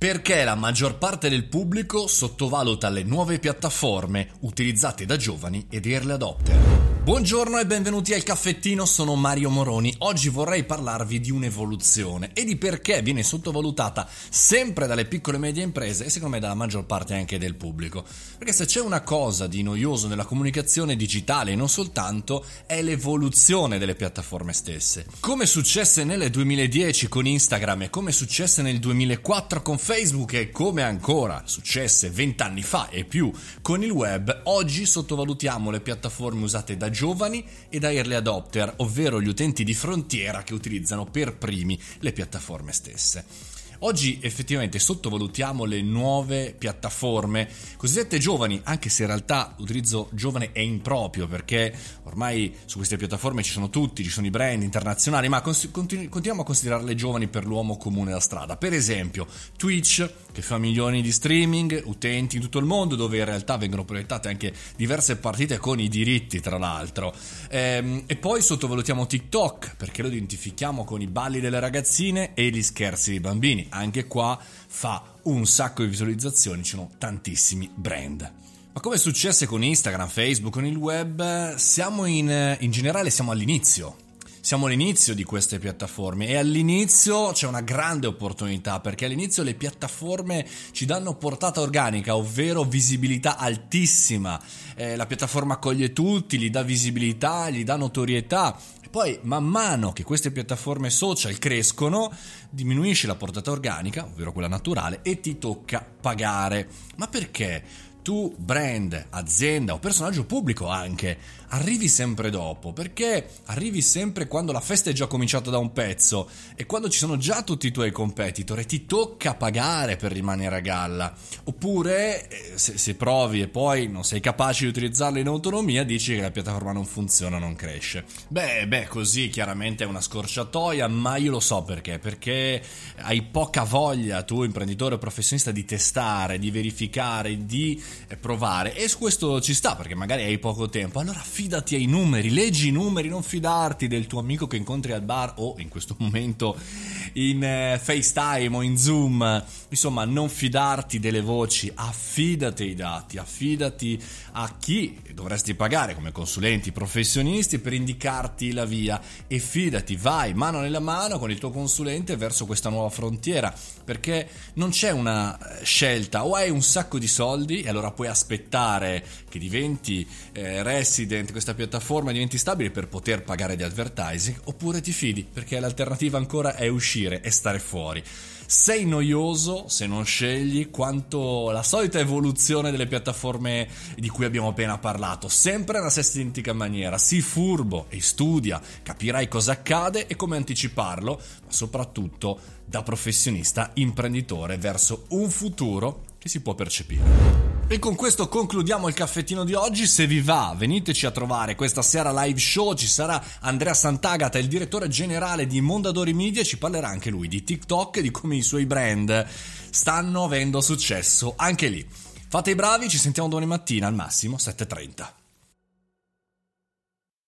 Perché la maggior parte del pubblico sottovaluta le nuove piattaforme utilizzate da giovani ed early adopter? Buongiorno e benvenuti al caffettino, sono Mario Moroni. Oggi vorrei parlarvi di un'evoluzione e di perché viene sottovalutata sempre dalle piccole e medie imprese e secondo me dalla maggior parte anche del pubblico. Perché se c'è una cosa di noioso nella comunicazione digitale e non soltanto è l'evoluzione delle piattaforme stesse. Come successe nel 2010 con Instagram e come successe nel 2004 con Facebook e come ancora successe vent'anni fa e più con il web, oggi sottovalutiamo le piattaforme usate da giovani e da early adopter, ovvero gli utenti di frontiera che utilizzano per primi le piattaforme stesse. Oggi effettivamente sottovalutiamo le nuove piattaforme cosiddette giovani, anche se in realtà l'utilizzo giovane è improprio perché ormai su queste piattaforme ci sono tutti, ci sono i brand internazionali, ma continu- continuiamo a considerarle giovani per l'uomo comune da strada. Per esempio Twitch, che fa milioni di streaming, utenti in tutto il mondo, dove in realtà vengono proiettate anche diverse partite con i diritti, tra l'altro. Ehm, e poi sottovalutiamo TikTok, perché lo identifichiamo con i balli delle ragazzine e gli scherzi dei bambini anche qua fa un sacco di visualizzazioni, ci sono tantissimi brand. Ma come è successo con Instagram, Facebook, con il web, siamo in, in generale siamo all'inizio. Siamo all'inizio di queste piattaforme e all'inizio c'è una grande opportunità perché all'inizio le piattaforme ci danno portata organica, ovvero visibilità altissima. Eh, la piattaforma accoglie tutti, gli dà visibilità, gli dà notorietà poi, man mano che queste piattaforme social crescono, diminuisce la portata organica, ovvero quella naturale, e ti tocca pagare. Ma perché? Tu, brand, azienda o personaggio pubblico anche, arrivi sempre dopo, perché arrivi sempre quando la festa è già cominciata da un pezzo e quando ci sono già tutti i tuoi competitor e ti tocca pagare per rimanere a galla. Oppure, eh, se, se provi e poi non sei capace di utilizzarla in autonomia, dici che la piattaforma non funziona, non cresce. Beh, beh, così chiaramente è una scorciatoia, ma io lo so perché, perché hai poca voglia tu, imprenditore o professionista, di testare, di verificare, di provare. E questo ci sta perché magari hai poco tempo. Allora fidati ai numeri leggi i numeri non fidarti del tuo amico che incontri al bar o in questo momento in eh, FaceTime o in Zoom. Insomma non fidarti delle voci affidati ai dati affidati a chi dovresti pagare come consulenti professionisti per indicarti la via. E fidati vai mano nella mano con il tuo consulente verso questa nuova frontiera. Perché non c'è una eh, scelta. O hai un sacco di soldi e allora allora puoi aspettare che diventi eh, resident questa piattaforma diventi stabile per poter pagare di advertising oppure ti fidi perché l'alternativa ancora è uscire e stare fuori sei noioso se non scegli quanto la solita evoluzione delle piattaforme di cui abbiamo appena parlato, sempre nella stessa identica maniera. Sii furbo e studia, capirai cosa accade e come anticiparlo, ma soprattutto da professionista imprenditore verso un futuro che si può percepire. E con questo concludiamo il caffettino di oggi. Se vi va, veniteci a trovare questa sera live show. Ci sarà Andrea Sant'Agata, il direttore generale di Mondadori Media. Ci parlerà anche lui di TikTok e di come i suoi brand stanno avendo successo anche lì. Fate i bravi, ci sentiamo domani mattina al massimo 7.30.